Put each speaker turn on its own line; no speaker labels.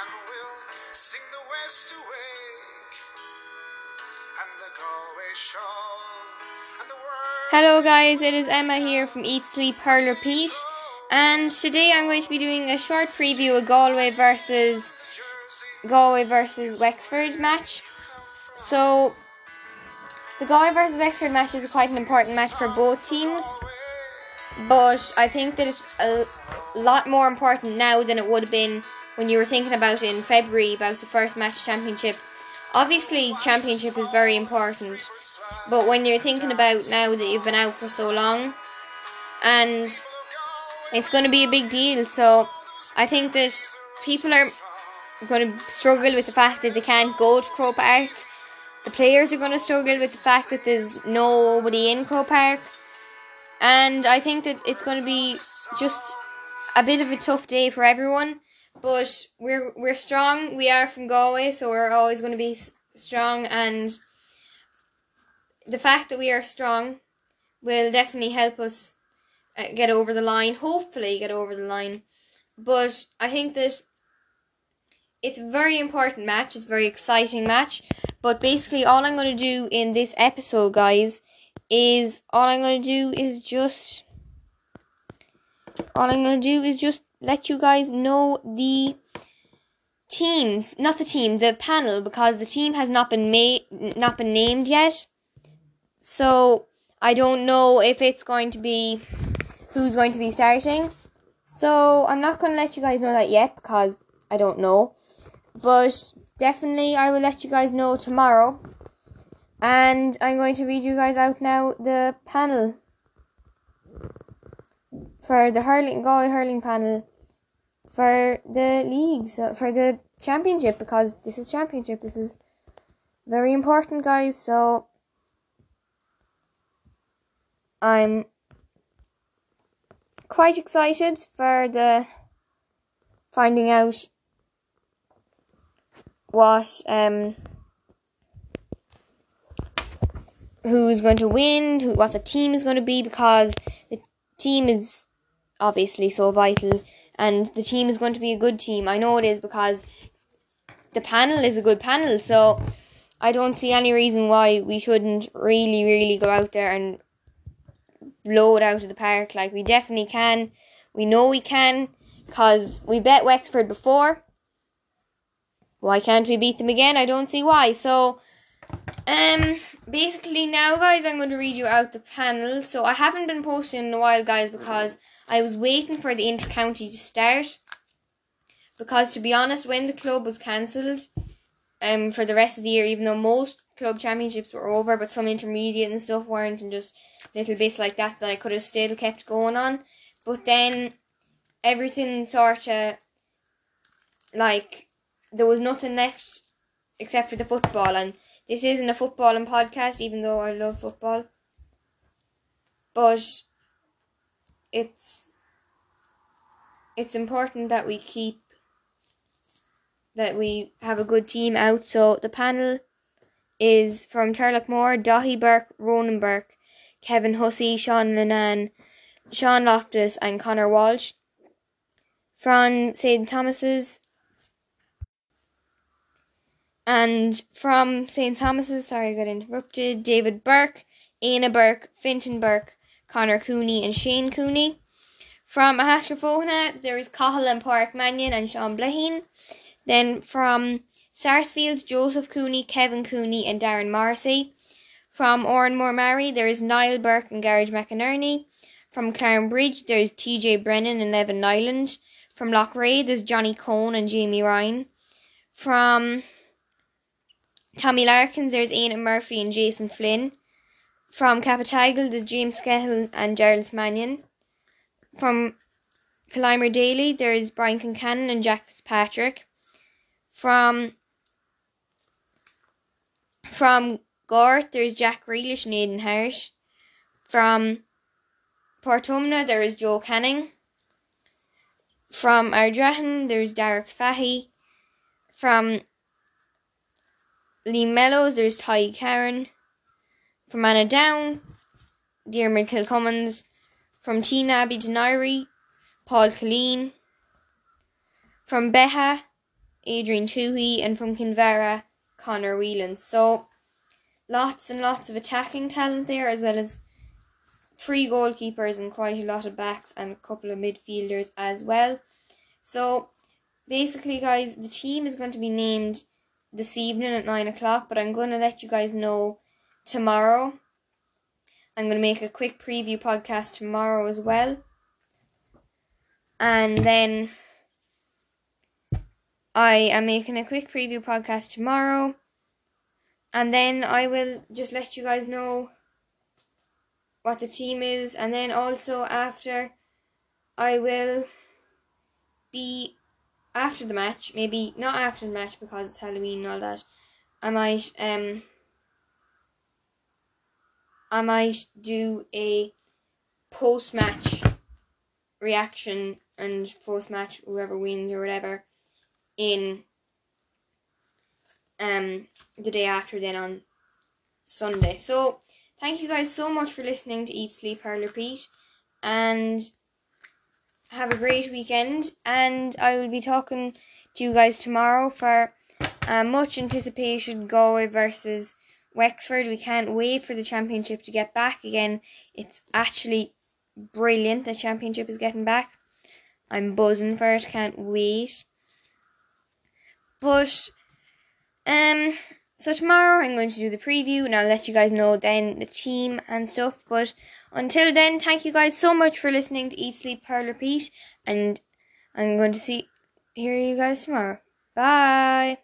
and we'll sing the West awake and the Galway.
Hello guys, it is Emma here from Eat Sleep Hurl Repeat and today I'm going to be doing a short preview of Galway versus Galway versus Wexford match. So the Galway versus Wexford match is quite an important match for both teams, but I think that it's a lot more important now than it would have been when you were thinking about it in February about the first match championship. Obviously, championship is very important, but when you're thinking about now that you've been out for so long, and it's going to be a big deal, so I think that people are going to struggle with the fact that they can't go to Croke Park. The players are going to struggle with the fact that there's nobody in Croke Park. And I think that it's going to be just a bit of a tough day for everyone. But we're we're strong. We are from Galway, so we're always going to be strong. And the fact that we are strong will definitely help us uh, get over the line. Hopefully, get over the line. But I think that it's a very important match. It's a very exciting match. But basically, all I'm going to do in this episode, guys, is all I'm going to do is just. All I'm going to do is just let you guys know the teams, not the team, the panel, because the team has not been made, not been named yet. So I don't know if it's going to be who's going to be starting. So I'm not going to let you guys know that yet because I don't know. But definitely I will let you guys know tomorrow. And I'm going to read you guys out now the panel for the hurling Galway hurling panel for the leagues uh, for the championship because this is championship. This is very important, guys. So I'm quite excited for the finding out what um who's going to win, who what the team is going to be because the team is obviously so vital and the team is going to be a good team. I know it is because the panel is a good panel, so I don't see any reason why we shouldn't really, really go out there and blow it out of the park. Like we definitely can. We know we can because we bet Wexford before. Why can't we beat them again? I don't see why. So, um, basically now, guys, I'm going to read you out the panel. So I haven't been posting in a while, guys, because I was waiting for the inter-county to start. Because to be honest, when the club was cancelled, um, for the rest of the year, even though most club championships were over, but some intermediate and stuff weren't, and just little bits like that that I could have still kept going on. But then everything sort of like there was nothing left except for the football, and this isn't a footballing podcast, even though I love football. But it's it's important that we keep that we have a good team out. So the panel is from Turloughmore, Daithí Burke, Ronan Burke, Kevin Hussey, Sean Linnane, Sean Loftus, and Connor Walsh. From St. Thomas's, and from St. Thomas's, sorry I got interrupted, David Burke, Éanna Burke, Fintan Burke, Conor Cooney, and Shane Cooney. From Ahascragh-Fohenagh, there is Cathal and Park Mannion and Sean Bleahene. Then from Sarsfields, Joseph Cooney, Kevin Cooney, and Darren Morrissey. From Oranmore-Maree, there is Niall Burke and Gearóid McInerney. From Bridge, there is TJ Brennan and Evan Niland. From Loughrea, there's Johnny Coen and Jamie Ryan. From Tommy Larkins, there's Aidan Murphy and Jason Flynn. From Cappataggle, there's James Skehill and Gerald Mannion. From Killimordaly, there's Brian Concannon and Jack Fitzpatrick. From from Gort, there's Jack Grealish and Aidan Harris. From Portumna, there is Joe Canning. From Ardrahan, there's Darach Fahy. From Liam Mellows, there's Tadhg Haran. From Anna Down, Diarmuid Kilcommins. From Tynagh-Abbey-Duniry, Paul Killeen. From Beagh, Adrian Tuohy, and from Kinvara, Conor Whelan. So lots and lots of attacking talent there, as well as three goalkeepers and quite a lot of backs and a couple of midfielders as well. So basically, guys, the team is going to be named this evening at nine o'clock, but I'm going to let you guys know tomorrow. I'm going to make a quick preview podcast tomorrow as well. And then I am making a quick preview podcast tomorrow. And then I will just let you guys know what the team is. And then also after, I will be after the match, maybe not after the match because it's Halloween and all that. I might um I might do a post match reaction and post match whoever wins or whatever in um the day after then on Sunday. So thank you guys so much for listening to Eat Sleep Hurl Repeat and have a great weekend and I will be talking to you guys tomorrow for a much anticipation Galway versus Wexford. We can't wait for the championship to get back again. It's actually brilliant the championship is getting back. I'm buzzing for it, can't wait. But um so tomorrow I'm going to do the preview and I'll let you guys know then the team and stuff. But until then, thank you guys so much for listening to Eat Sleep Hurl Repeat and I'm going to see hear you guys tomorrow. Bye.